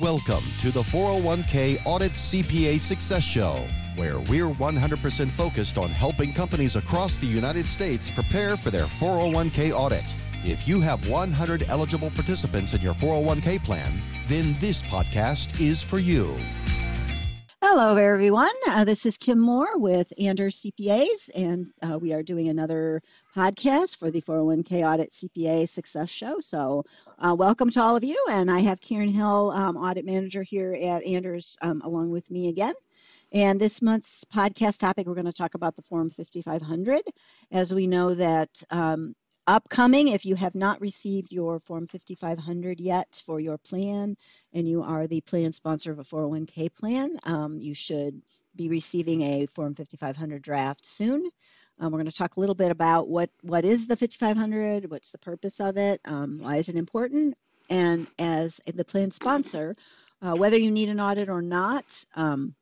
Welcome to the 401k Audit CPA Success Show, where we're 100% focused on helping companies across the United States prepare for their 401k audit. If you have 100 eligible participants in your 401k plan, then this podcast is for you. Hello, everyone. Uh, this is Kim Moore with Anders CPAs, and uh, we are doing another podcast for the 401k Audit CPA Success Show. So, uh, welcome to all of you. And I have Karen Hill, um, Audit Manager here at Anders, um, along with me again. And this month's podcast topic, we're going to talk about the Form 5500. As we know that um, upcoming. If you have not received your form 5500 yet for your plan and you are the plan sponsor of a 401k plan um, you should be receiving a form 5500 draft soon. Um, we're going to talk a little bit about what what is the 5500 what's the purpose of it um, why is it important and as the plan sponsor uh, whether you need an audit or not um,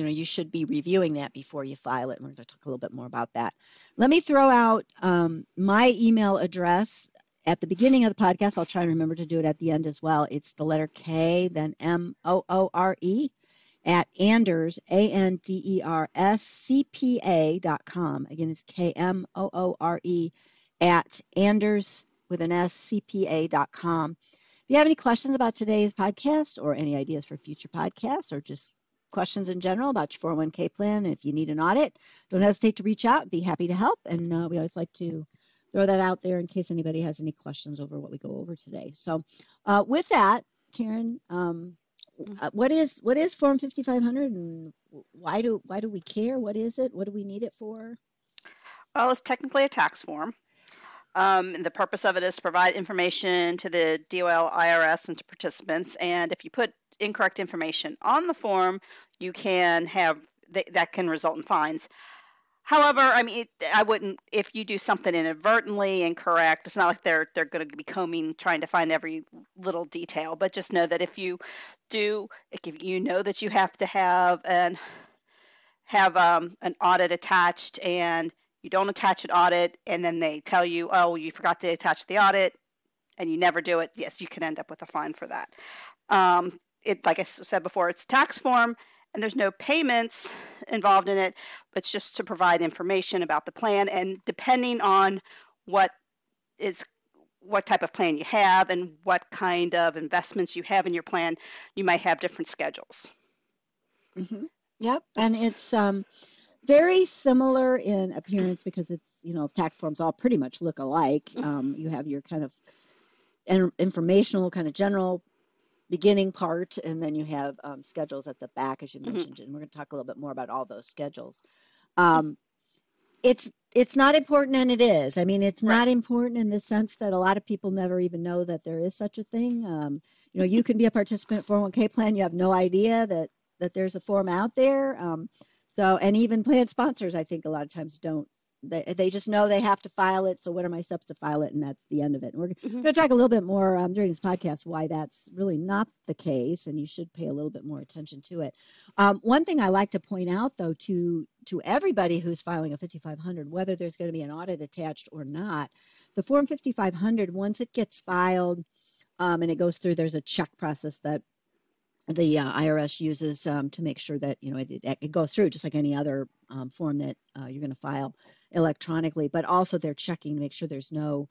you know you should be reviewing that before you file it and we're going to talk a little bit more about that. Let me throw out um, my email address. At the beginning of the podcast i'll try and remember to do it at the end as well. It's the letter k then m-o-o-r-e at anders a-n-d-e-r-s c-p-a dot com. Again it's k-m-o-o-r-e at anders with an s c-p-a dot com. If you have any questions about today's podcast or any ideas for future podcasts or just questions in general about your 401k plan. If you need an audit, don't hesitate to reach out. Be happy to help. And uh, we always like to throw that out there in case anybody has any questions over what we go over today. So, uh, with that, Karen, um, uh, what is what is Form 5500, and why do why do we care? What is it? What do we need it for? Well, it's technically a tax form. Um, and the purpose of it is to provide information to the DOL, IRS, and to participants. And if you put incorrect information on the form, you can have th- that can result in fines. However, I mean, it, I wouldn't if you do something inadvertently incorrect. It's not like they're they're going to be combing trying to find every little detail, but just know that if you do, if you know that you have to have an have um, an audit attached and you don't attach an audit and then they tell you, oh, you forgot to attach the audit and you never do it, yes, you can end up with a fine for that. Um, it, like I said before, it's tax form and there's no payments involved in it, but it's just to provide information about the plan. And depending on what is what type of plan you have and what kind of investments you have in your plan, you might have different schedules. Mm-hmm. Yep, and it's um, very similar in appearance because it's you know tax forms all pretty much look alike. Mm-hmm. Um, you have your kind of informational, kind of general beginning part, and then you have um, schedules at the back, as you mm-hmm. mentioned, mm-hmm. and we're going to talk a little bit more about all those schedules. Um, it's it's not important, and it is. I mean, it's right. not important in the sense that a lot of people never even know that there is such a thing. Um, you know, you can be a participant 401k plan, you have no idea that that there's a form out there. Um, so, and even plan sponsors, I think a lot of times don't they, they just know they have to file it. So what are my steps to file it? And that's the end of it. And we're mm-hmm. going to talk a little bit more um, during this podcast why that's really not the case, and you should pay a little bit more attention to it. Um, one thing I like to point out, though, to to everybody who's filing a 5500, whether there's going to be an audit attached or not, the Form 5500, once it gets filed um, and it goes through, there's a check process that the uh, IRS uses um, to make sure that you know it, it, goes through just like any other um, form that uh, you're going to file electronically. But also they're checking to make sure there's no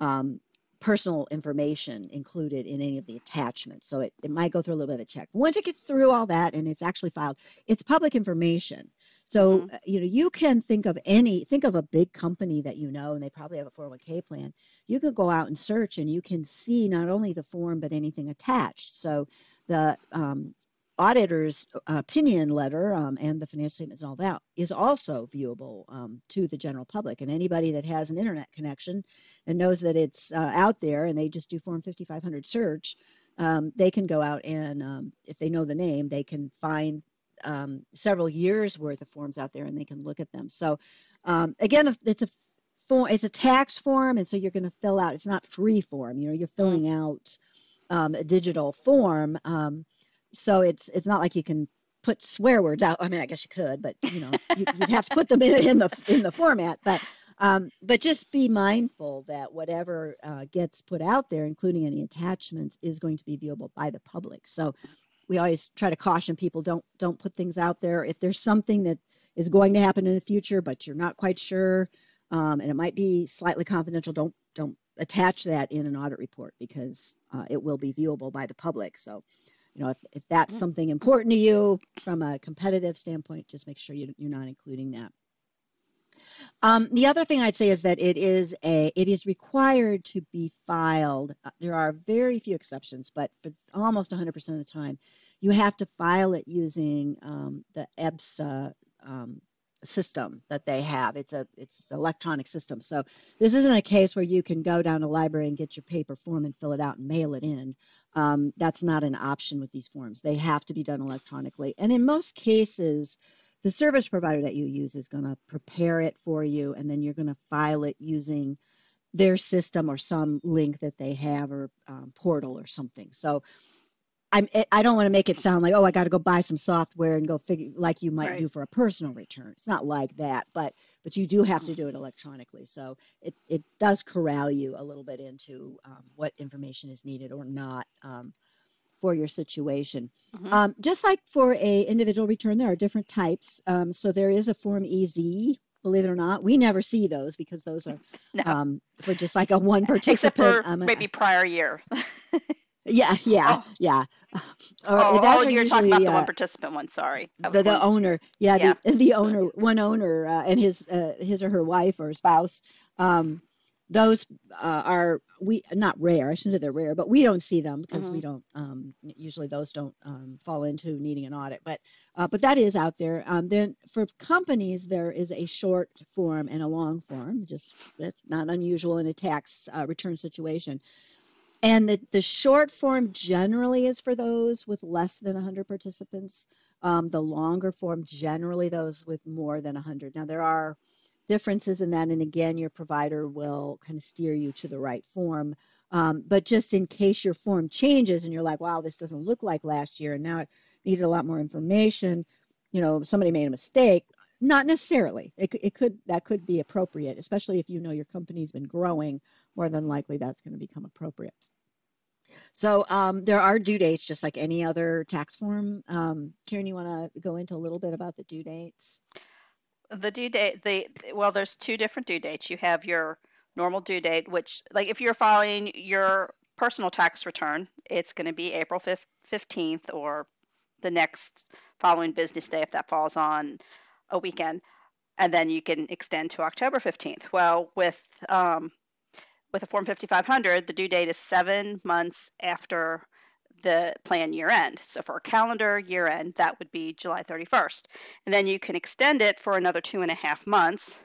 um, personal information included in any of the attachments. So it, it might go through a little bit of a check. Once it gets through all that and it's actually filed, it's public information. So mm-hmm. Uh, you know you can think of any think of a big company that you know and they probably have a 401k plan. You could go out and search and you can see not only the form but anything attached. So the um, auditor's opinion letter um, and the financial statements and all that is also viewable um, to the general public. And anybody that has an internet connection and knows that it's uh, out there and they just do Form 5500 search, um, they can go out and, um, if they know the name, they can find um, several years worth of forms out there and they can look at them. So, um, again, it's a form, it's a tax form, and so you're going to fill out. It's not free form. You know, you're filling out um, a digital form. So it's it's not like you can put swear words out. I mean, I guess you could, but you know, you, would have to put them in, in the in the format. But Um, but just be mindful that whatever uh, gets put out there, including any attachments, is going to be viewable by the public. So we always try to caution people don't don't put things out there if there's something that is going to happen in the future, but you're not quite sure, um, and it might be slightly confidential. Don't don't attach that in an audit report because uh, it will be viewable by the public. So you know, if, if that's something important to you from a competitive standpoint, just make sure you, you're not including that. Um, the other thing I'd say is that it is a it is required to be filed. Uh, there are very few exceptions, but for almost 100% of the time, you have to file it using um, the EBSA um, system that they have. It's a it's electronic system. So this isn't a case where you can go down to library and get your paper form and fill it out and mail it in. Um, that's not an option with these forms. They have to be done electronically. And in most cases, the service provider that you use is going to prepare it for you, and then you're going to file it using their system or some link that they have or um, portal or something. So I'm, eh, I don't want to make it sound like, oh, I got to go buy some software and go figure like you might right. do for a personal return. It's not like that, but but you do have to do it electronically. So it, it does corral you a little bit into um, what information is needed or not um, for your situation. Mm-hmm. Um, just like for a individual return, there are different types. Um, so there is a Form EZ. Believe it or not, we never see those because those are no. Um, for just like a one participant. Except for um, maybe prior year. Yeah, yeah, oh. yeah. Or oh, oh you're usually, talking about the uh, one participant one. Sorry, the, the owner. Yeah, yeah. The, the owner, one owner, uh, and his uh, his or her wife or spouse. Um, those uh, are we not rare. I shouldn't say they're rare, but we don't see them because we don't um, usually those don't um, fall into needing an audit. But uh, but that is out there. Um, then for companies, there is a short form and a long form. Just that's not unusual in a tax uh, return situation. And the, the short form generally is for those with less than 100 participants. Um, the longer form generally those with more than 100. Now there are differences in that, and again, your provider will kind of steer you to the right form. Um, but just in case your form changes and you're like, wow, this doesn't look like last year, and now it needs a lot more information. You know, somebody made a mistake. Not necessarily. It, it could that could be appropriate, especially if you know your company's been growing. More than likely, that's going to become appropriate. So um, there are due dates, just like any other tax form. Um, Karen, you want to go into a little bit about the due dates? The due date, the well, there's two different due dates. You have your normal due date, which, like, if you're filing your personal tax return, it's going to be April 15th or the next following business day if that falls on a weekend. And then you can extend to October 15th. Well, with um, with a Form 5500, the due date is seven months after the plan year end. So for a calendar year end, that would be July 31st. And then you can extend it for another two and a half months.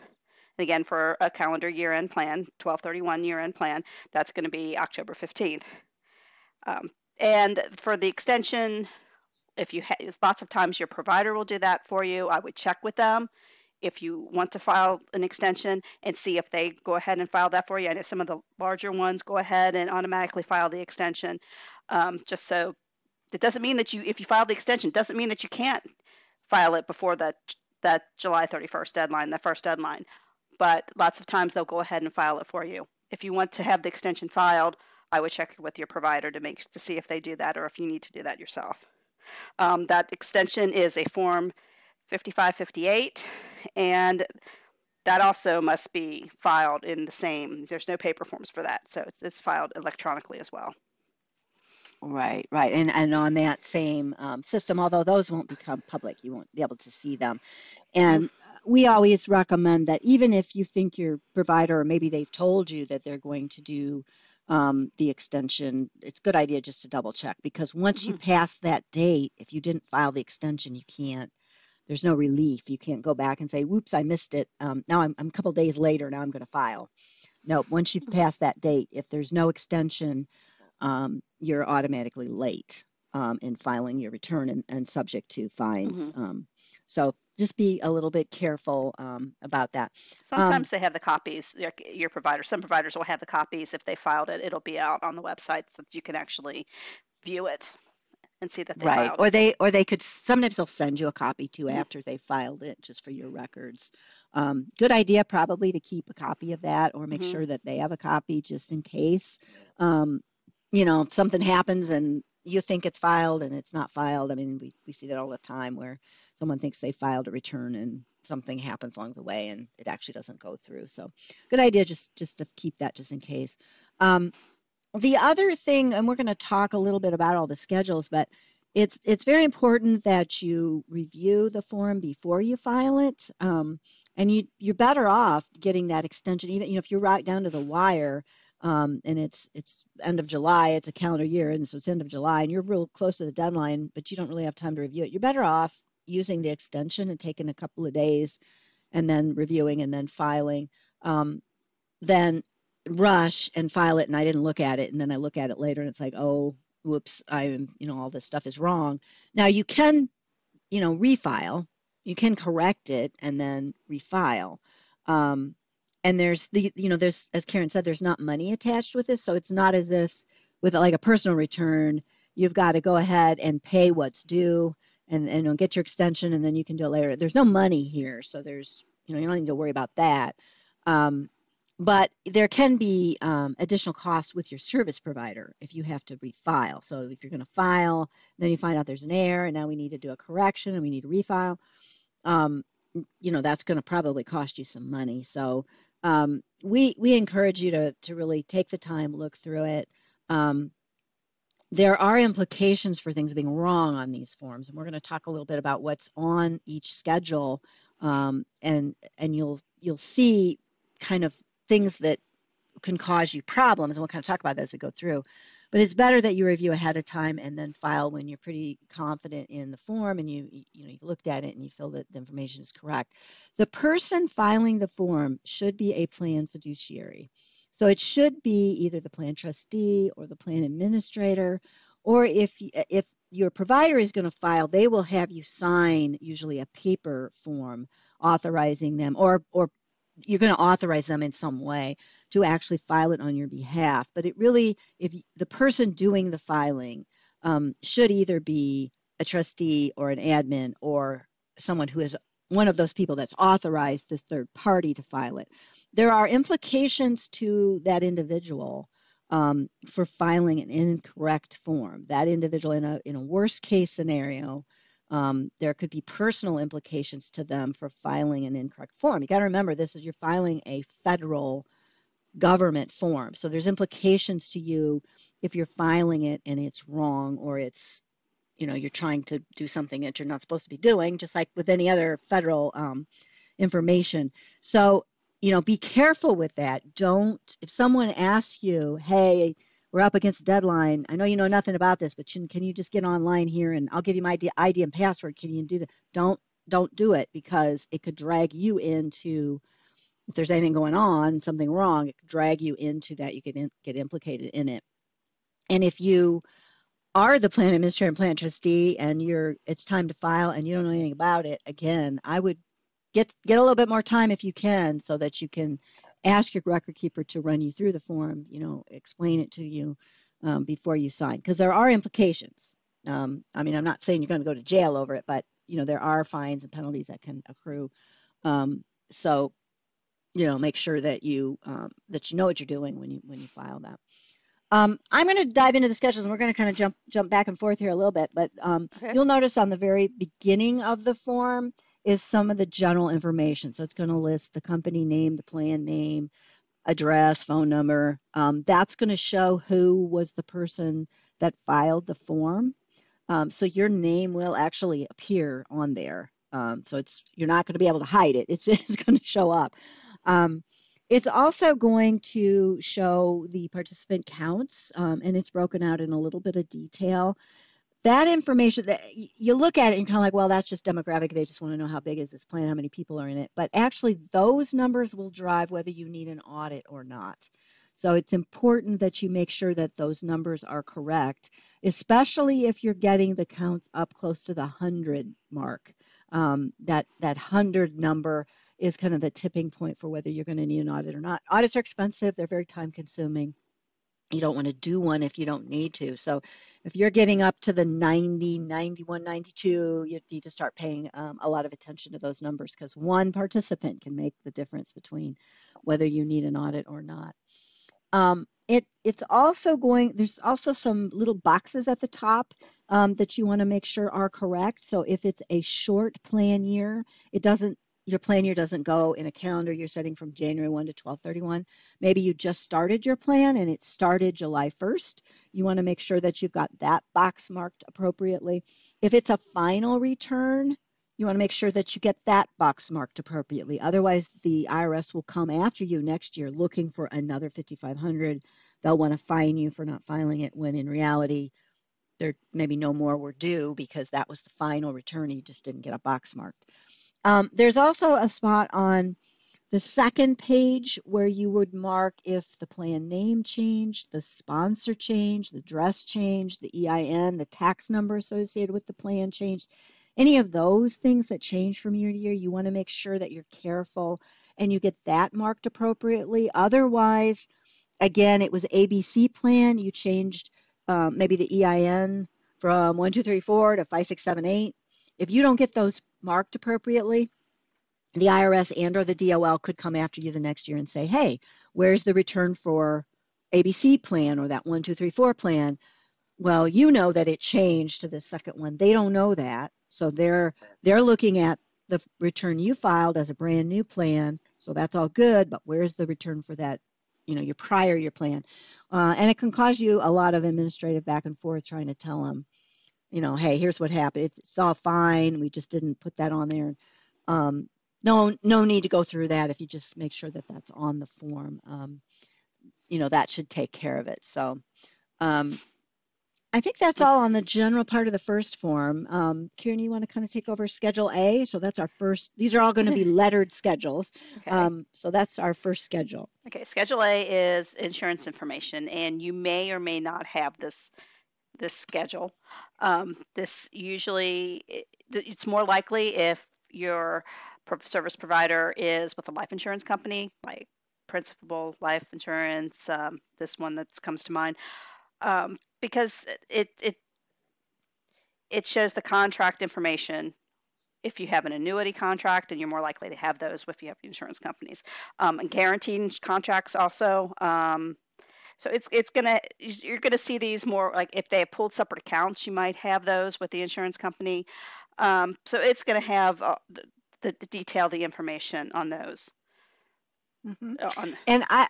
And again, for a calendar year end plan, 1231 year end plan, that's going to be October 15th. Um, and for the extension, if you ha- lots of times your provider will do that for you, I would check with them if you want to file an extension and see if they go ahead and file that for you. I know some of the larger ones go ahead and automatically file the extension. Um, just so it doesn't mean that you, if you file the extension, doesn't mean that you can't file it before that that July 31st deadline, the first deadline. But lots of times they'll go ahead and file it for you. If you want to have the extension filed, I would check with your provider to make to see if they do that or if you need to do that yourself. Um, that extension is a form 5558 and that also must be filed in the same there's no paper forms for that so it's, it's filed electronically as well right right and and on that same um, system although those won't become public you won't be able to see them and we always recommend that even if you think your provider or maybe they've told you that they're going to do um, the extension it's a good idea just to double check because once mm-hmm. you pass that date if you didn't file the extension you can't there's no relief. You can't go back and say, "Whoops, I missed it." Um, now I'm, I'm, a couple days later. Now I'm going to file. No, once you've mm-hmm. passed that date, if there's no extension, um, you're automatically late um, in filing your return and, and subject to fines. Mm-hmm. Um, so just be a little bit careful um, about that. Sometimes um, they have the copies. Your, your provider, some providers will have the copies. If they filed it, it'll be out on the website so that you can actually view it and see that they right filed. or they or they could sometimes they'll send you a copy too Mhm. after they filed it just for your records um, good idea probably to keep a copy of that or make Mhm. sure that they have a copy just in case um, you know something happens and you think it's filed and it's not filed i mean we, we see that all the time where someone thinks they filed a return and something happens along the way and it actually doesn't go through so good idea just just to keep that just in case um, the other thing, and we're going to talk a little bit about all the schedules, but it's it's very important that you review the form before you file it, um, and you you're better off getting that extension. Even you know if you're right down to the wire, um, and it's it's end of July, it's a calendar year, and so it's end of July, and you're real close to the deadline, but you don't really have time to review it. You're better off using the extension and taking a couple of days, and then reviewing and then filing. Um, rush and file it and I didn't look at it and then I look at it later and it's like, oh, whoops, I'm, you know, all this stuff is wrong. Now you can, you know, refile, you can correct it and then refile. Um, and there's the, you know, there's, as Karen said, there's not money attached with this. So it's not as if with like a personal return, you've got to go ahead and pay what's due and, and you know, get your extension and then you can do it later. There's no money here. So there's, you know, you don't need to worry about that. Um, but there can be um, additional costs with your service provider if you have to refile. So if you're going to file, then you find out there's an error, and now we need to do a correction and we need to refile. Um, you know that's going to probably cost you some money. So um, we we encourage you to to really take the time, look through it. Um, there are implications for things being wrong on these forms, and we're going to talk a little bit about what's on each schedule, um, and and you'll you'll see kind of things that can cause you problems, and we'll kind of talk about that as we go through. But it's better that you review ahead of time and then file when you're pretty confident in the form and you you know you looked at it and you feel that the information is correct. The person filing the form should be a plan fiduciary. So it should be either the plan trustee or the plan administrator, or if if your provider is going to file, they will have you sign usually a paper form authorizing them or or you're going to authorize them in some way to actually file it on your behalf. But it really, if the person doing the filing um, should either be a trustee or an admin or someone who is one of those people that's authorized this third party to file it. There are implications to that individual um, for filing an incorrect form. That individual in a in a worst case scenario um, there could be personal implications to them for filing an incorrect form. You got to remember this is you're filing a federal government form. So there's implications to you if you're filing it and it's wrong or it's you know you're trying to do something that you're not supposed to be doing just like with any other federal um, information so you know be careful with that don't if someone asks you hey we're up against a deadline. I know you know nothing about this, but can, can you just get online here and I'll give you my ID, ID and password. Can you do that? Don't don't do it because it could drag you into if there's anything going on, something wrong, it could drag you into that. You could in, get implicated in it. And if you are the plan administrator and plan trustee and you're it's time to file and you don't know anything about it, again, I would get get a little bit more time if you can so that you can ask your record keeper to run you through the form, you know, explain it to you um, before you sign, because there are implications. Um, I mean, I'm not saying you're going to go to jail over it, but you know, there are fines and penalties that can accrue. Um, so, you know, make sure that you um, that you know what you're doing when you when you file that. Um, I'm going to dive into the schedules, and we're going to kind of jump jump back and forth here a little bit. But um, Okay. you'll notice on the very beginning of the form is some of the general information. So it's going to list the company name, the plan name, address, phone number. Um, that's going to show who was the person that filed the form. Um, so your name will actually appear on there. Um, so it's you're not going to be able to hide it. It's it's going to show up. Um, it's also going to show the participant counts, um, and it's broken out in a little bit of detail. That information that you look at it and kind of like, well, that's just demographic. They just want to know how big is this plan, how many people are in it. But actually, those numbers will drive whether you need an audit or not. So it's important that you make sure that those numbers are correct, especially if you're getting the counts up close to the 100 mark. Um, that that 100 number is kind of the tipping point for whether you're going to need an audit or not. Audits are expensive, they're very time consuming. you don't want to do one if you don't need to. So if you're getting up to the 90, 91, 92, you need to start paying um, a lot of attention to those numbers because one participant can make the difference between whether you need an audit or not. Um, it it's also going there's also some little boxes at the top um, that you want to make sure are correct so if it's a short plan year it doesn't your plan year doesn't go in a calendar you're setting from January 1 to 1231. Maybe you just started your plan and it started July 1st. You want to make sure that you've got that box marked appropriately. If it's a final return, you want to make sure that you get that box marked appropriately. Otherwise, the IRS will come after you next year looking for another 5500. They'll want to fine you for not filing it when in reality there maybe no more were due because that was the final return. You just didn't get a box marked. Um, there's also a spot on the second page where you would mark if the plan name changed, the sponsor changed, the dress changed, the EIN, the tax number associated with the plan changed. Any of those things that change from year to year, you want to make sure that you're careful and you get that marked appropriately. Otherwise, again, it was ABC plan. You changed um, maybe the EIN from 1234 to 5678. If you don't get those marked appropriately, the IRS and or the DOL could come after you the next year and say, "Hey, where's the return for ABC plan or that 1234 plan?" Well, you know that it changed to the second one. They don't know that. So they're they're looking at the return you filed as a brand new plan. So that's all good, but where's the return for that you know your prior year plan uh, and it can cause you a lot of administrative back and forth trying to tell them you know, hey, here's what happened. It's, it's all fine. We just didn't put that on there. Um, no, no need to go through that. If you just make sure that that's on the form, um, you know, that should take care of it. So, um, I think that's all on the general part of the first form. Um, Karen, you want to kind of take over Schedule A? So that's our first. These are all going to be lettered schedules. Okay. Um, so that's our first schedule. Okay. Schedule A is insurance information, and you may or may not have this this schedule. Um, this usually it's more likely if your service provider is with a life insurance company like Principal Life Insurance. Um, this one that comes to mind um, because it it it shows the contract information if you have an annuity contract, and you're more likely to have those if you have insurance companies. Um, and guaranteed contracts also. So it's it's gonna you're gonna see these more like if they have pooled separate accounts, you might have those with the insurance company. Um, so it's gonna have uh, the, the, detail, the information on those. Mm-hmm. Uh, on, and I.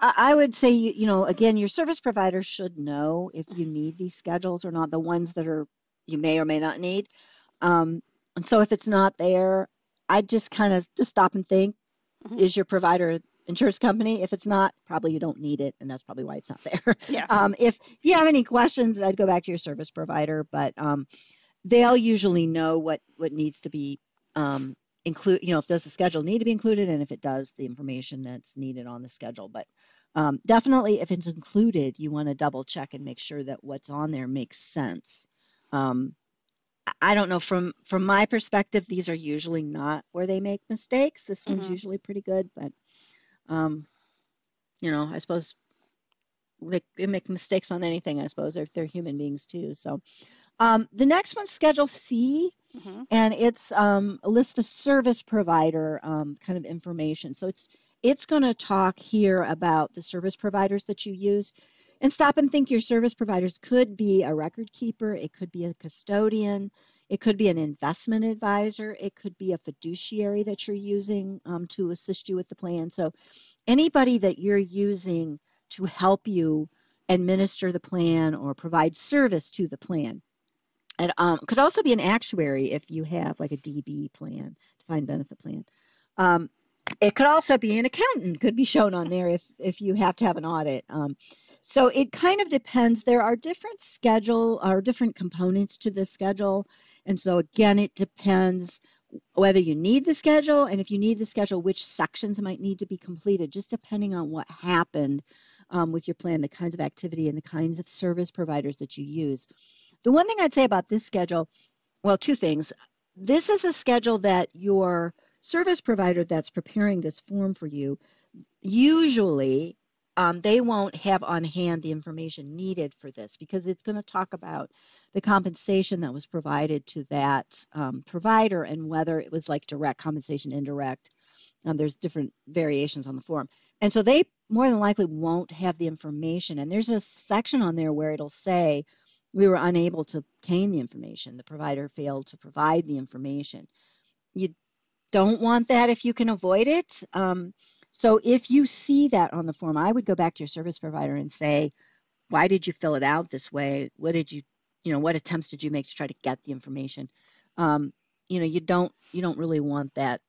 I would say, you know, again, your service provider should know if you need these schedules or not, the ones that are you may or may not need. Um, and so if it's not there, I just kind of just stop and think, mm-hmm. is your provider insurance company. If it's not, probably you don't need it, and that's probably why it's not there. Yeah. Um, if you have any questions, I'd go back to your service provider, but um, they'll usually know what what needs to be um, include. You know, if does the schedule need to be included, and if it does, the information that's needed on the schedule. But um, definitely, if it's included, you want to double check and make sure that what's on there makes sense. Um, I don't know from from my perspective, these are usually not where they make mistakes. This one's mm-hmm. usually pretty good, but um, you know, I suppose they, they, make mistakes on anything. I suppose they're they're human beings too. So, um, the next one's Schedule C, mm-hmm. and it's um, a list of service provider um, kind of information. So it's it's going to talk here about the service providers that you use. And stop and think your service providers could be a record keeper, it could be a custodian, it could be an investment advisor. It could be a fiduciary that you're using um, to assist you with the plan. So, anybody that you're using to help you administer the plan or provide service to the plan. It um, could also be an actuary if you have like a DB plan, defined benefit plan. Um, it could also be an accountant, could be shown on there if if you have to have an audit. Um, so it kind of depends. There are different schedule or different components to the schedule, and so again, it depends whether you need the schedule and if you need the schedule, which sections might need to be completed, just depending on what happened um, with your plan, the kinds of activity and the kinds of service providers that you use. The one thing I'd say about this schedule, well, two things. This is a schedule that your service provider that's preparing this form for you usually um, they won't have on hand the information needed for this because it's going to talk about the compensation that was provided to that um, provider and whether it was like direct compensation, indirect. Um, there's different variations on the form. And so they more than likely won't have the information. And there's a section on there where it'll say, we were unable to obtain the information. The provider failed to provide the information. You don't want that if you can avoid it. Um, so if you see that on the form, I would go back to your service provider and say, why did you fill it out this way? What did you, you know, what attempts did you make to try to get the information? Um, you know, you don't you don't really want that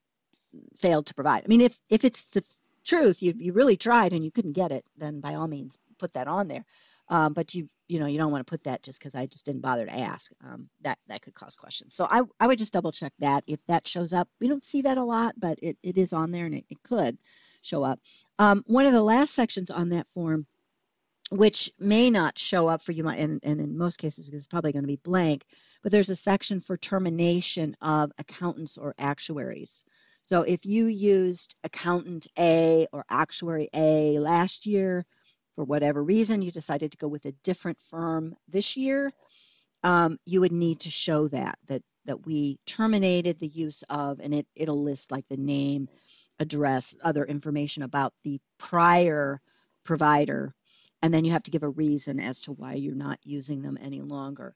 failed to provide. I mean, if if it's the truth, you you really tried and you couldn't get it, then by all means put that on there. Um, but you you know you don't want to put that just because I just didn't bother to ask. Um, that that could cause questions. So I I would just double check that if that shows up. We don't see that a lot, but it, it is on there and it, it could show up. Um, one of the last sections on that form, which may not show up for you, and, and in most cases it's probably going to be blank, but there's a section for termination of accountants or actuaries. So if you used accountant A or actuary A last year, for whatever reason, you decided to go with a different firm this year, um, you would need to show that that that we terminated the use of, and it it'll list like the name, address, other information about the prior provider, and then you have to give a reason as to why you're not using them any longer.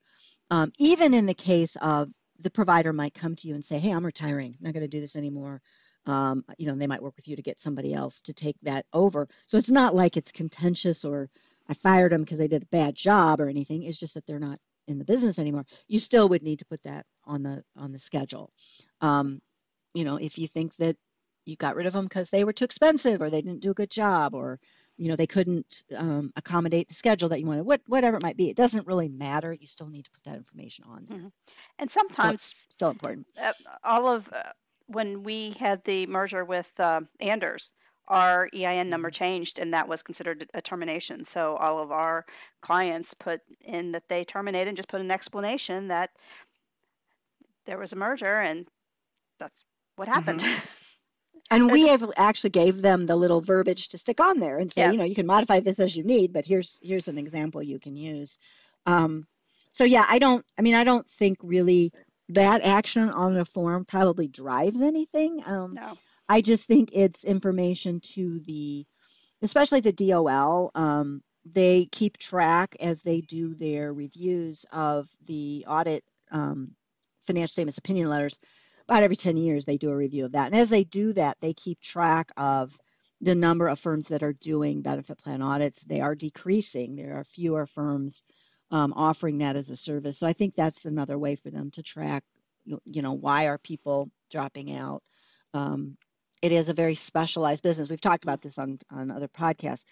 Um, even in the case of the provider might come to you and say, "Hey, I'm retiring. I'm not going to do this anymore." Um, you know, they might work with you to get somebody else to take that over. So it's not like it's contentious or I fired them because they did a bad job or anything. It's just that they're not in the business anymore. You still would need to put that on the on the schedule. Um, you know, if you think that you got rid of them because they were too expensive or they didn't do a good job or you know they couldn't um, accommodate the schedule that you wanted what, whatever it might be it doesn't really matter you still need to put that information on there mm-hmm. and sometimes so still important uh, all of uh, when we had the merger with uh, anders our ein number mm-hmm. changed and that was considered a termination so all of our clients put in that they terminated and just put an explanation that there was a merger and that's what happened mm-hmm. And we have actually gave them the little verbiage to stick on there and say, you know, you can modify this as you need, but here's here's an example you can use. Um, so yeah, I don't. I mean, I don't think really that action on the form probably drives anything. Um, no. I just think it's information to the, especially the DOL. Um, they keep track as they do their reviews of the audit um, financial statements opinion letters about every 10 years they do a review of that. And as they do that, they keep track of the number of firms that are doing benefit plan audits. They are decreasing. There are fewer firms um, offering that as a service. So I think that's another way for them to track, you know, why are people dropping out? Um, it is a very specialized business. We've talked about this on, on other podcasts.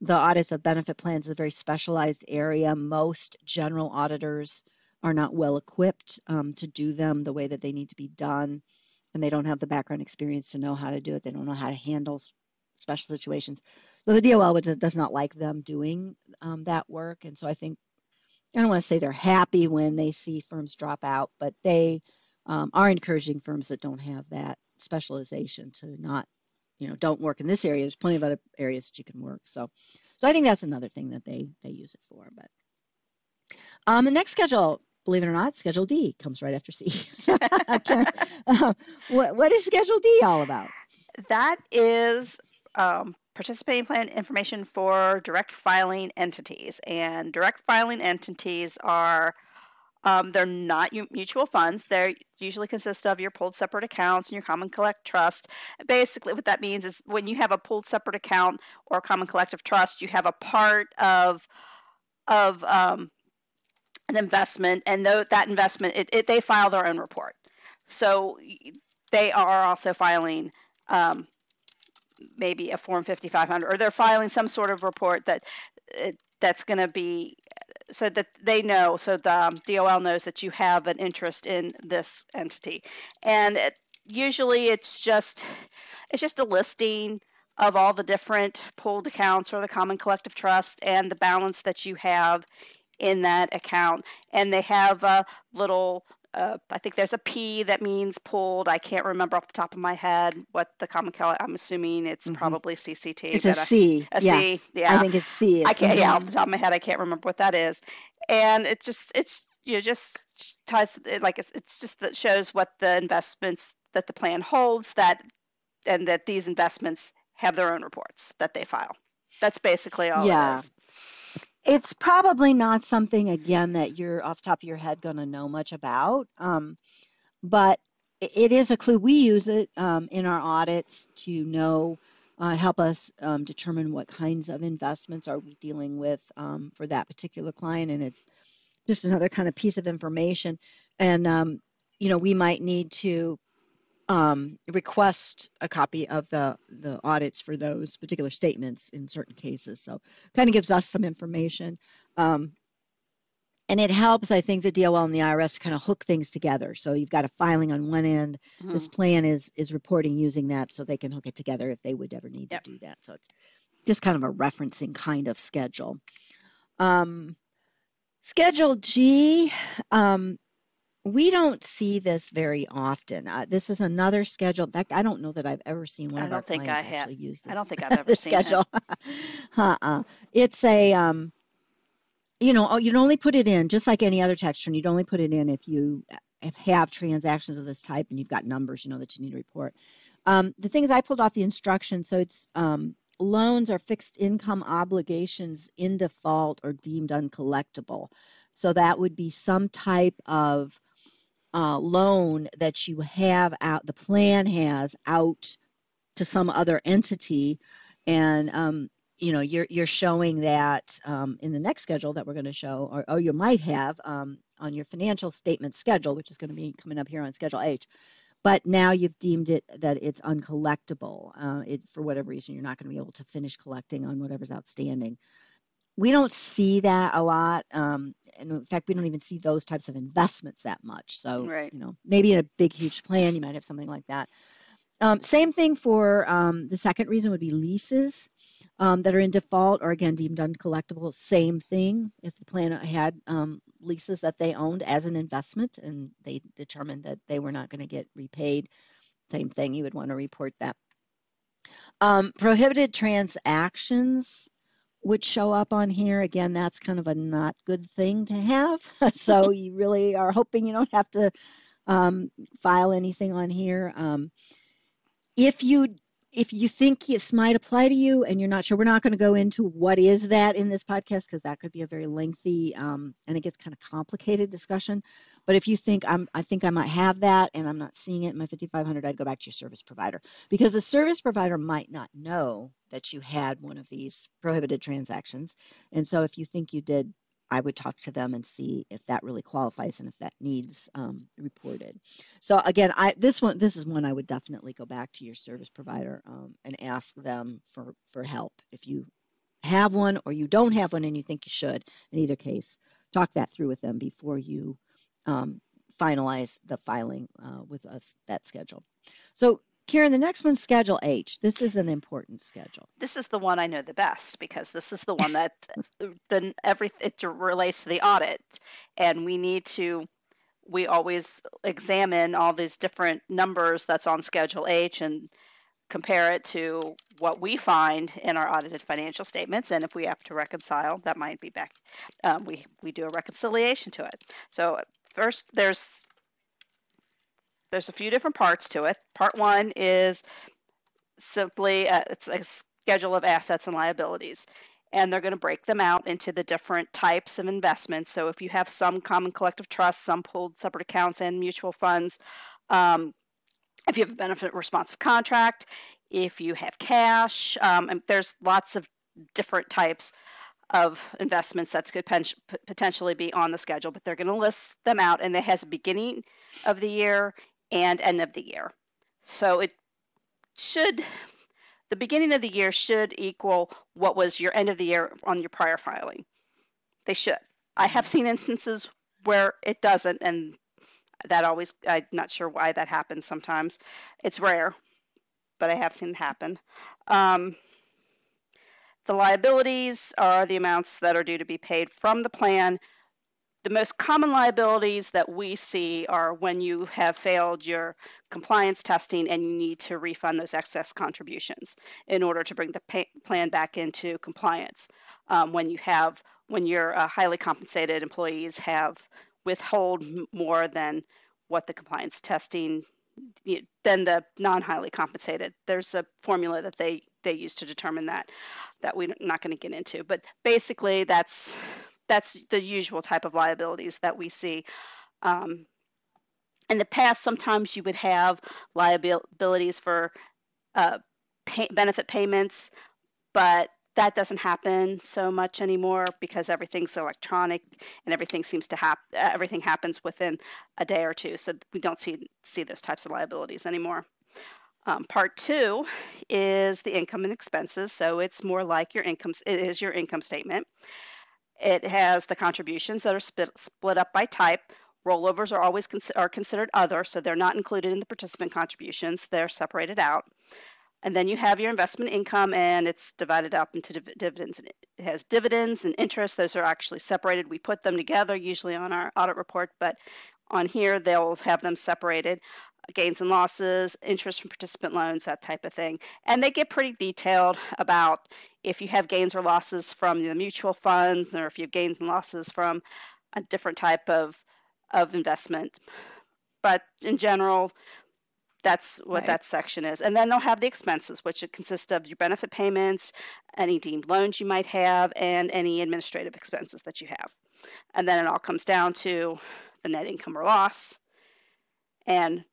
The audits of benefit plans is a very specialized area. Most general auditors are not well equipped um, to do them the way that they need to be done, and they don't have the background experience to know how to do it. They don't know how to handle special situations. So the DOL does not like them doing um, that work, and so I think I don't want to say they're happy when they see firms drop out, but they um, are encouraging firms that don't have that specialization to not, you know, don't work in this area. There's plenty of other areas that you can work. So, so I think that's another thing that they they use it for. But um, the next schedule believe it or not, Schedule D comes right after C. uh, what, what is Schedule D all about? That is um, participating plan information for direct filing entities. And direct filing entities are um, they're not mutual funds. They usually consist of your pooled separate accounts and your common collect trust. Basically, what that means is when you have a pooled separate account or common collective trust, you have a part of of um, an investment, and though that investment, it, it, they file their own report. So they are also filing um, maybe a Form 5500, or they're filing some sort of report that that's going to be so that they know, so the um, DOL knows that you have an interest in this entity, and it, usually it's just it's just a listing of all the different pooled accounts or the common collective trust and the balance that you have in that account and they have a little uh, I think there's a P that means pulled. I can't remember off the top of my head what the common cal. I'm assuming it's mm-hmm. probably CCT. It's a C. A yeah. C. Yeah. I think it's C. I can't. Yeah, off the top of my head, I can't remember what that is. And it just it's you know, just ties like it's, it's just that shows what the investments that the plan holds that and that these investments have their own reports that they file. That's basically all yeah. it is. It's probably not something again that you're off top of your head going to know much about, um, but it is a clue. We use it um, in our audits to know, uh, help us um, determine what kinds of investments are we dealing with um, for that particular client, and it's just another kind of piece of information. And um, you know, we might need to um, request a copy of the the audits for those particular statements in certain cases. So kind of gives us some information. Um, and it helps, I think, the DOL and the IRS to kind of hook things together. So you've got a filing on one end. Mm-hmm. This plan is is reporting using that, so they can hook it together if they would ever need yep. to do that. So it's just kind of a referencing kind of schedule. Um, schedule G, um, we don't see this very often. Uh, this is another schedule. In fact, I don't know that I've ever seen one I of our clients I actually use this. I don't think I've ever seen schedule. uh-uh. It's a, um, you know, oh, you'd only put it in just like any other tax return. You'd only put it in if you have transactions of this type and you've got numbers, you know, that you need to report. Um, the thing is, I pulled off the instructions, so it's um, loans or fixed income obligations in default or deemed uncollectible. So that would be some type of uh, loan that you have out, the plan has out to some other entity, and um, you know you're you're showing that um, in the next schedule that we're going to show, or, or you might have um, on your financial statement schedule, which is going to be coming up here on Schedule H. But now you've deemed it that it's uncollectible. Uh, it, for whatever reason, you're not going to be able to finish collecting on whatever's outstanding we don't see that a lot. Um, and in fact, we don't even see those types of investments that much. So, right. you know, maybe in a big, huge plan, you might have something like that. Um, same thing for um, the second reason would be leases um, that are in default or again deemed uncollectible. Same thing if the plan had um, leases that they owned as an investment and they determined that they were not going to get repaid. Same thing, you would want to report that. Um, prohibited transactions would show up on here. Again, that's kind of a not good thing to have. so you really are hoping you don't have to um, file anything on here. Um, if you if you think this might apply to you and you're not sure, we're not going to go into what is that in this podcast because that could be a very lengthy um, and it gets kind of complicated discussion. But if you think I'm, I think I might have that and I'm not seeing it in my 5500, I'd go back to your service provider because the service provider might not know that you had one of these prohibited transactions. And so if you think you did, I would talk to them and see if that really qualifies and if that needs um, reported. So again, I this one this is one I would definitely go back to your service provider um, and ask them for for help if you have one or you don't have one and you think you should. In either case, talk that through with them before you um, finalize the filing uh, with us that schedule. So Karen, the next one's Schedule H. This is an important schedule. This is the one I know the best because this is the one that then every it relates to the audit, and we need to. We always examine all these different numbers that's on Schedule H and compare it to what we find in our audited financial statements, and if we have to reconcile, that might be back. Um, we we do a reconciliation to it. So first, there's there's a few different parts to it. Part one is simply a, it's a schedule of assets and liabilities. And they're going to break them out into the different types of investments. So if you have some common collective trusts, some pooled separate accounts, and mutual funds, um, if you have a benefit responsive contract, if you have cash, um, there's lots of different types of investments that could pen- potentially be on the schedule, but they're going to list them out, and it has a beginning of the year and end of the year. So it should, the beginning of the year should equal what was your end of the year on your prior filing. They should. I have seen instances where it doesn't, and that always, I'm not sure why that happens sometimes. It's rare, but I have seen it happen. Um, the liabilities are the amounts that are due to be paid from the plan the most common liabilities that we see are when you have failed your compliance testing and you need to refund those excess contributions in order to bring the pay, plan back into compliance. Um, when you have when your uh, highly compensated employees have withhold more than what the compliance testing than the non-highly compensated. There's a formula that they they use to determine that that we're not going to get into. But basically, that's that's the usual type of liabilities that we see. Um, in the past, sometimes you would have liabilities for uh, pay, benefit payments, but that doesn't happen so much anymore because everything's electronic and everything seems to happen. Everything happens within a day or two, so we don't see see those types of liabilities anymore. Um, part two is the income and expenses. So it's more like your income. It is your income statement. It has the contributions that are split, split up by type. Rollovers are always are considered other, so they're not included in the participant contributions. They're separated out. And then you have your investment income, and it's divided up into div- dividends. It has dividends and interest; those are actually separated. We put them together usually on our audit report, but on here they'll have them separated gains and losses, interest from participant loans, that type of thing. And they get pretty detailed about if you have gains or losses from the mutual funds or if you have gains and losses from a different type of, of investment. But in general, that's what right. that section is. And then they'll have the expenses, which consist of your benefit payments, any deemed loans you might have, and any administrative expenses that you have. And then it all comes down to the net income or loss. And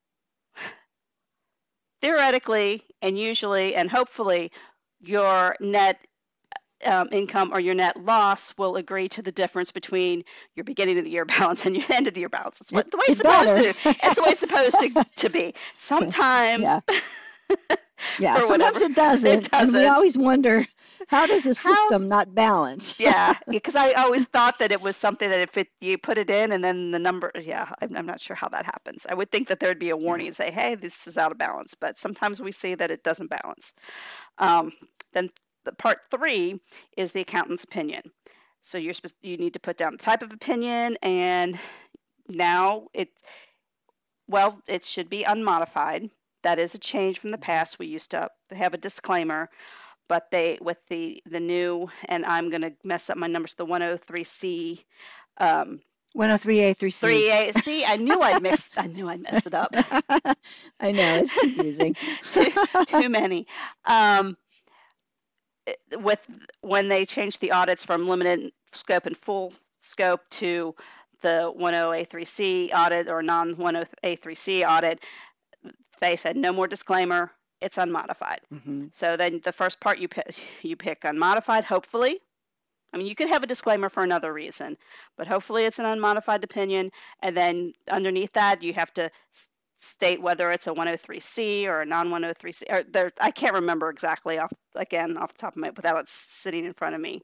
theoretically and usually and hopefully your net um, income or your net loss will agree to the difference between your beginning of the year balance and your end of the year balance. That's what the way it's, it's supposed to. That's the way it's supposed to, to be. Sometimes. Yeah. yeah. Sometimes whatever, it, doesn't, it doesn't. And we always wonder how does the system How, not balance? yeah, because I always thought that it was something that if it you put it in and then the number, yeah, I'm, I'm not sure how that happens. I would think that there would be a warning and say, hey, this is out of balance, but sometimes we see that it doesn't balance. Um, then the part three is the accountant's opinion. So you're supposed you need to put down the type of opinion, and now it well it should be unmodified. That is a change from the past. We used to have a disclaimer but they with the the new and I'm going to mess up my numbers the 103C um 103A 3C. 3A. See, I knew I'd mixed I knew I'd messed it up. I know, it's confusing. too, too many. Um with when they changed the audits from limited scope and full scope to the 10A3C audit or non 10A3C audit, they said no more disclaimer, it's unmodified. Mm-hmm. So then the first part you pick, you pick unmodified, hopefully. I mean, you could have a disclaimer for another reason, but hopefully it's an unmodified opinion. And then underneath that, you have to state whether it's a 103C or a non 103C. Or there, I can't remember exactly off again off the top of my without it sitting in front of me.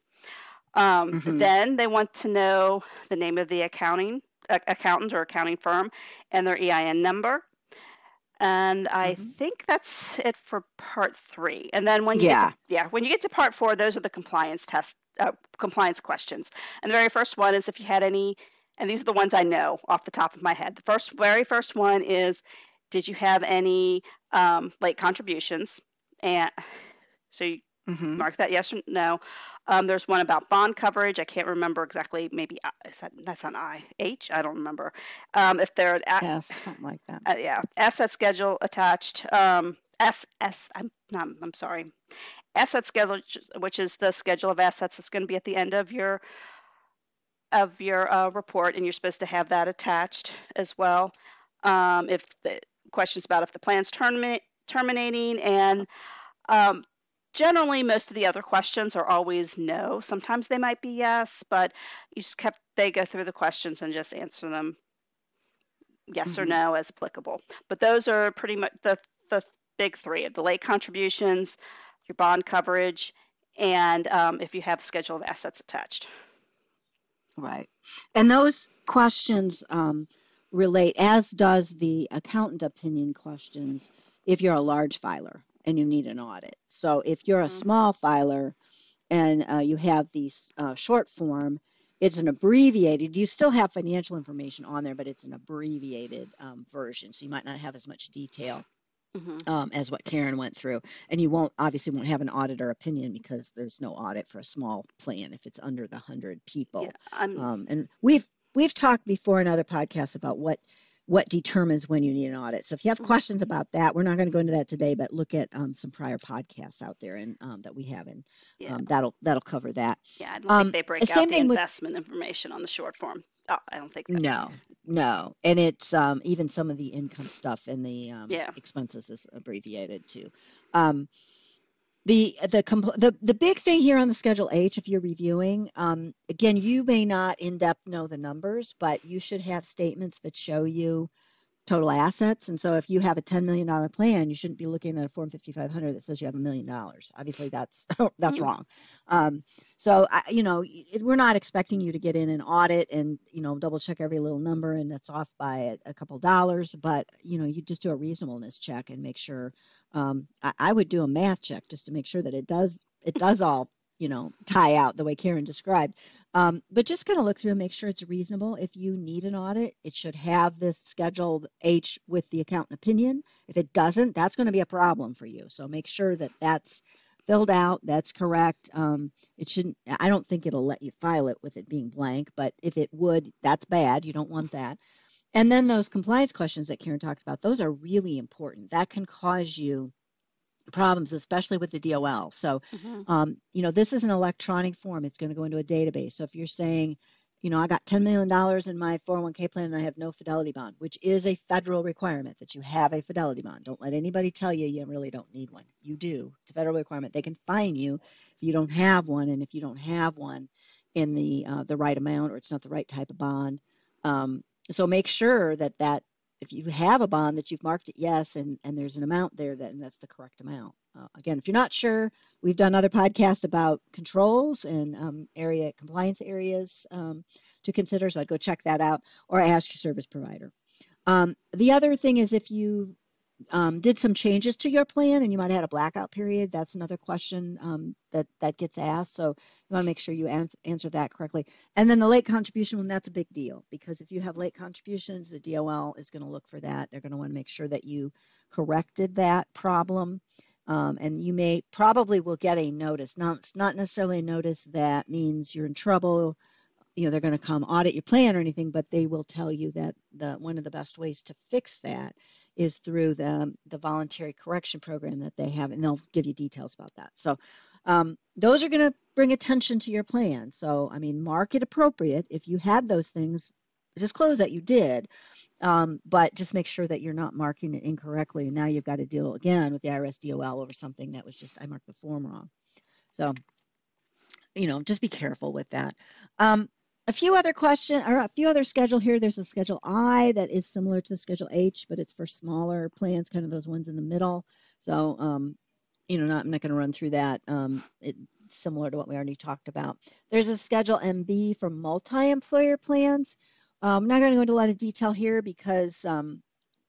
Um, mm-hmm. Then they want to know the name of the accounting accountant or accounting firm and their EIN number and I mm-hmm. think that's it for part three. And then when you yeah. get to, yeah, when you get to part four, those are the compliance test uh, compliance questions. And the very first one is if you had any, and these are the ones I know off the top of my head. The first, very first one is, did you have any um, late contributions? And so you mm-hmm. mark that yes or no. Um, there's one about bond coverage. I can't remember exactly. Maybe uh, is that that's an I H. I don't remember. Um, if they're at, yes, something like that. Uh, yeah, asset schedule attached. Um, S S. I'm not. I'm sorry. Asset schedule, which is the schedule of assets that's going to be at the end of your of your uh, report, and you're supposed to have that attached as well. Um, if the questions about if the plan's terminate, terminating and um, generally most of the other questions are always no. Sometimes they might be yes but you just kept they go through the questions and just answer them yes mm-hmm. or no as applicable. But those are pretty much the the big three the late contributions your bond coverage and um, if you have schedule of assets attached. Right. And those questions um, relate as does the accountant opinion questions if you're a large filer and you need an audit. So if you're a mm-hmm. small filer and uh, you have the uh, short form, it's an abbreviated. You still have financial information on there, but it's an abbreviated um, version, so you might not have as much detail. Mm-hmm. Um, as what Karen went through, and you won't obviously won't have an auditor opinion because there's no audit for a small plan if it's under the hundred people. Yeah, um, and we've we've talked before in other podcasts about what what determines when you need an audit. So if you have mm-hmm. questions about that, we're not going to go into that today, but look at um, some prior podcasts out there and um, that we have, and yeah. um, that'll that'll cover that. Yeah, I don't um, think they break out the investment with, information on the short form. Oh, I don't think. So. No, no, and it's um, even some of the income stuff and the um, yeah. expenses is abbreviated too. The the the the big thing here on the schedule H, if you're reviewing, um, again, you may not in depth know the numbers, but you should have statements that show you total assets. And so if you have a $10 million plan, you shouldn't be looking at a Form 5500 that says you have a million dollars. Obviously, that's that's mm-hmm. wrong. Um, so, I, you know, it, we're not expecting you to get in and audit and, you know, double check every little number and that's off by a, a couple dollars. But, you know, you just do a reasonableness check and make sure. Um, I, I would do a math check just to make sure that it does it does all you know, tie out the way Karen described. Um, but just kind of look through and make sure it's reasonable. If you need an audit, it should have this scheduled H with the accountant opinion. If it doesn't, that's going to be a problem for you. So make sure that that's filled out, that's correct. Um, it shouldn't, I don't think it'll let you file it with it being blank, but if it would, that's bad. You don't want that. And then those compliance questions that Karen talked about, those are really important. That can cause you problems, especially with the DOL. So, mm-hmm. um, you know, this is an electronic form. It's going to go into a database. So if you're saying, you know, I got $10 million in my 401k plan and I have no fidelity bond, which is a federal requirement that you have a fidelity bond. Don't let anybody tell you you really don't need one. You do. It's a federal requirement. They can fine you if you don't have one, and if you don't have one in the uh, the right amount or it's not the right type of bond. Um, so make sure that that if you have a bond that you've marked it yes and, and there's an amount there then that's the correct amount. Uh, again if you're not sure we've done other podcasts about controls and um, area compliance areas um, to consider so i'd go check that out or ask your service provider. Um, the other thing is if you um, did some changes to your plan and you might have had a blackout period, that's another question um, that, that gets asked. So you want to make sure you ans- answer that correctly. And then the late contribution one, that's a big deal because if you have late contributions, the DOL is going to look for that. They're going to want to make sure that you corrected that problem. Um, and you may probably will get a notice. Not, it's not necessarily a notice that means you're in trouble you know they're going to come audit your plan or anything but they will tell you that the one of the best ways to fix that is through the, the voluntary correction program that they have, and they'll give you details about that. So um, those are going to bring attention to your plan. So, I mean, mark it appropriate. If you had those things, disclose that you did, um, but just make sure that you're not marking it incorrectly. And now you've got to deal again with the IRS DOL over something that was just, I marked the form wrong. So, you know, just be careful with that. Um, a few other questions or a few other schedule here. There's a schedule I that is similar to schedule H, but it's for smaller plans, kind of those ones in the middle. So, um, you know, not, I'm not going to run through that. Um, it's similar to what we already talked about. There's a schedule MB for multi-employer plans. Um, I'm not going to go into a lot of detail here because um,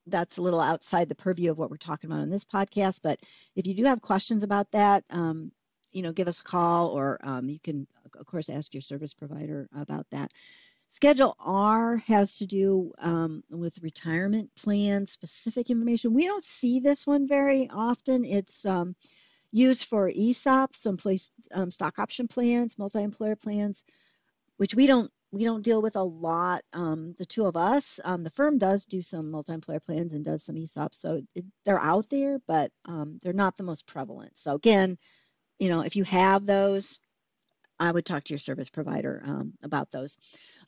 that's a little outside the purview of what we're talking about on this podcast. But if you do have questions about that, um, you know, give us a call or um, you can, of course, ask your service provider about that. Schedule R has to do um, with retirement plan specific information. We don't see this one very often. It's um, used for ESOPs, some place um, stock option plans, multi-employer plans, which we don't we don't deal with a lot. Um, the two of us, um, the firm does do some multi-employer plans and does some ESOPs, so it, they're out there, but um, they're not the most prevalent. So again, you know, if you have those, I would talk to your service provider um, about those.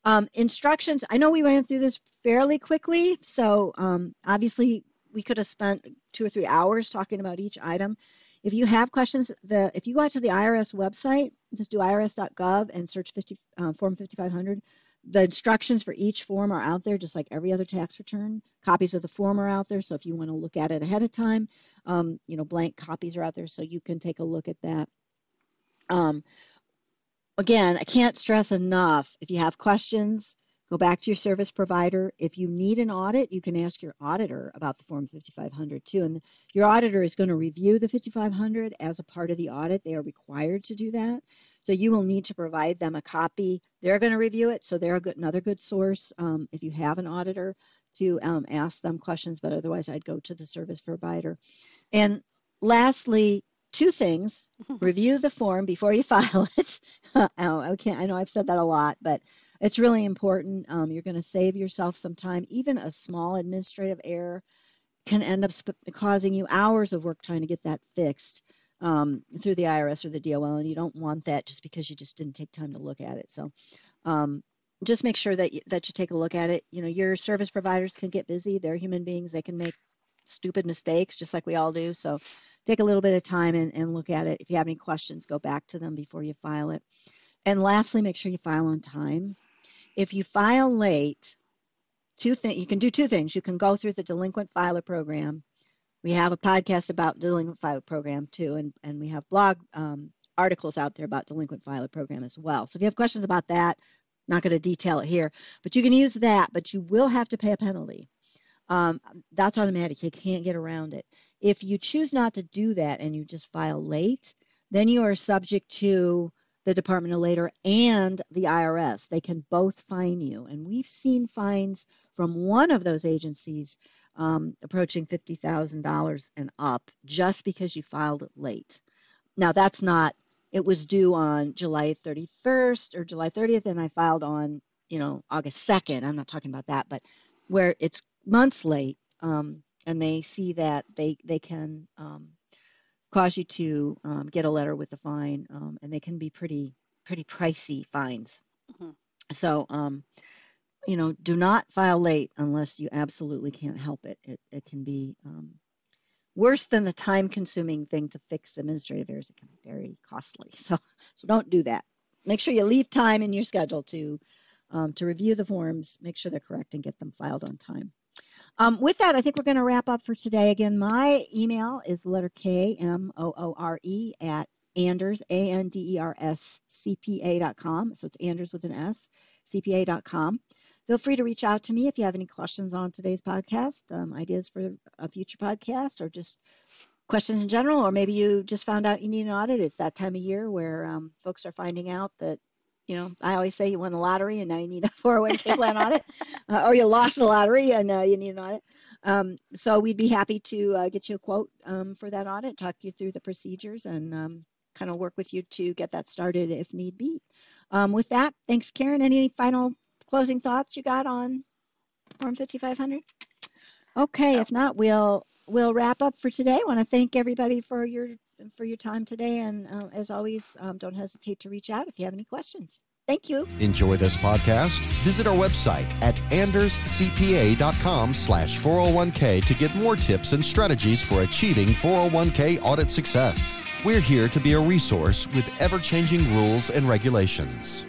Um, instructions, I know we went through this fairly quickly, so um, obviously we could have spent two or three hours talking about each item. If you have questions, the if you go out to the IRS website, just do irs.gov and search 50, uh, Form 5500, the instructions for each form are out there, just like every other tax return. Copies of the form are out there, so if you want to look at it ahead of time, um, you know, blank copies are out there, so you can take a look at that. Um, again, I can't stress enough, if you have questions, Go back to your service provider. If you need an audit, you can ask your auditor about the Form 5500 too. And your auditor is going to review the 5500 as a part of the audit. They are required to do that. So you will need to provide them a copy. They're going to review it, so they're good, another good source um, if you have an auditor to um, ask them questions. But otherwise, I'd go to the service provider. And lastly, two things: review the form before you file it. oh, okay, I know I've said that a lot, but it's really important. Um, you're going to save yourself some time. Even a small administrative error can end up sp- causing you hours of work trying to get that fixed um, through the IRS or the DOL, and you don't want that just because you just didn't take time to look at it. So um, just make sure that you, that you take a look at it. You know, your service providers can get busy. They're human beings. They can make stupid mistakes just like we all do. So take a little bit of time and, and look at it. If you have any questions, go back to them before you file it. And lastly, make sure you file on time. If you file late, two things you can do two things. You can go through the delinquent filer program. We have a podcast about delinquent filer program too, and, and we have blog um, articles out there about delinquent filer program as well. So if you have questions about that, not going to detail it here, but you can use that, but you will have to pay a penalty. Um, that's automatic. You can't get around it. If you choose not to do that and you just file late, then you are subject to the Department of Labor and the IRS. They can both fine you. And we've seen fines from one of those agencies um, approaching $50,000 and up just because you filed late. Now, that's not, it was due on July 31st or July 30th, and I filed on, you know, August 2nd. I'm not talking about that, but where it's months late um, and they see that they, they can um, cause you to um, get a letter with a fine, um, and they can be pretty pretty pricey fines. Mm-hmm. So, um, you know, do not file late unless you absolutely can't help it. It, it can be um, worse than the time-consuming thing to fix administrative errors. It can be very costly. So, so don't do that. Make sure you leave time in your schedule to um, to review the forms, make sure they're correct, and get them filed on time. Um, with that, I think we're going to wrap up for today. Again, my email is letter K M O O R E at Anders, A N D E R S, CPA.com. So it's Anders with an S, CPA.com. Feel free to reach out to me if you have any questions on today's podcast, um, ideas for a future podcast, or just questions in general, or maybe you just found out you need an audit. It's that time of year where um, folks are finding out that you know, I always say you won the lottery and now you need a 401k plan audit, uh, or you lost the lottery and uh, you need an audit. Um, so we'd be happy to uh, get you a quote um, for that audit, talk you through the procedures, and um, kind of work with you to get that started if need be. Um, with that, thanks, Karen. Any final closing thoughts you got on Form 5500? Okay, if not, we'll we'll wrap up for today. I want to thank everybody for your for your time today. And uh, as always, um, don't hesitate to reach out if you have any questions. Thank you. Enjoy this podcast? Visit our website at anderscpa.com slash 401k to get more tips and strategies for achieving 401k audit success. We're here to be a resource with ever-changing rules and regulations.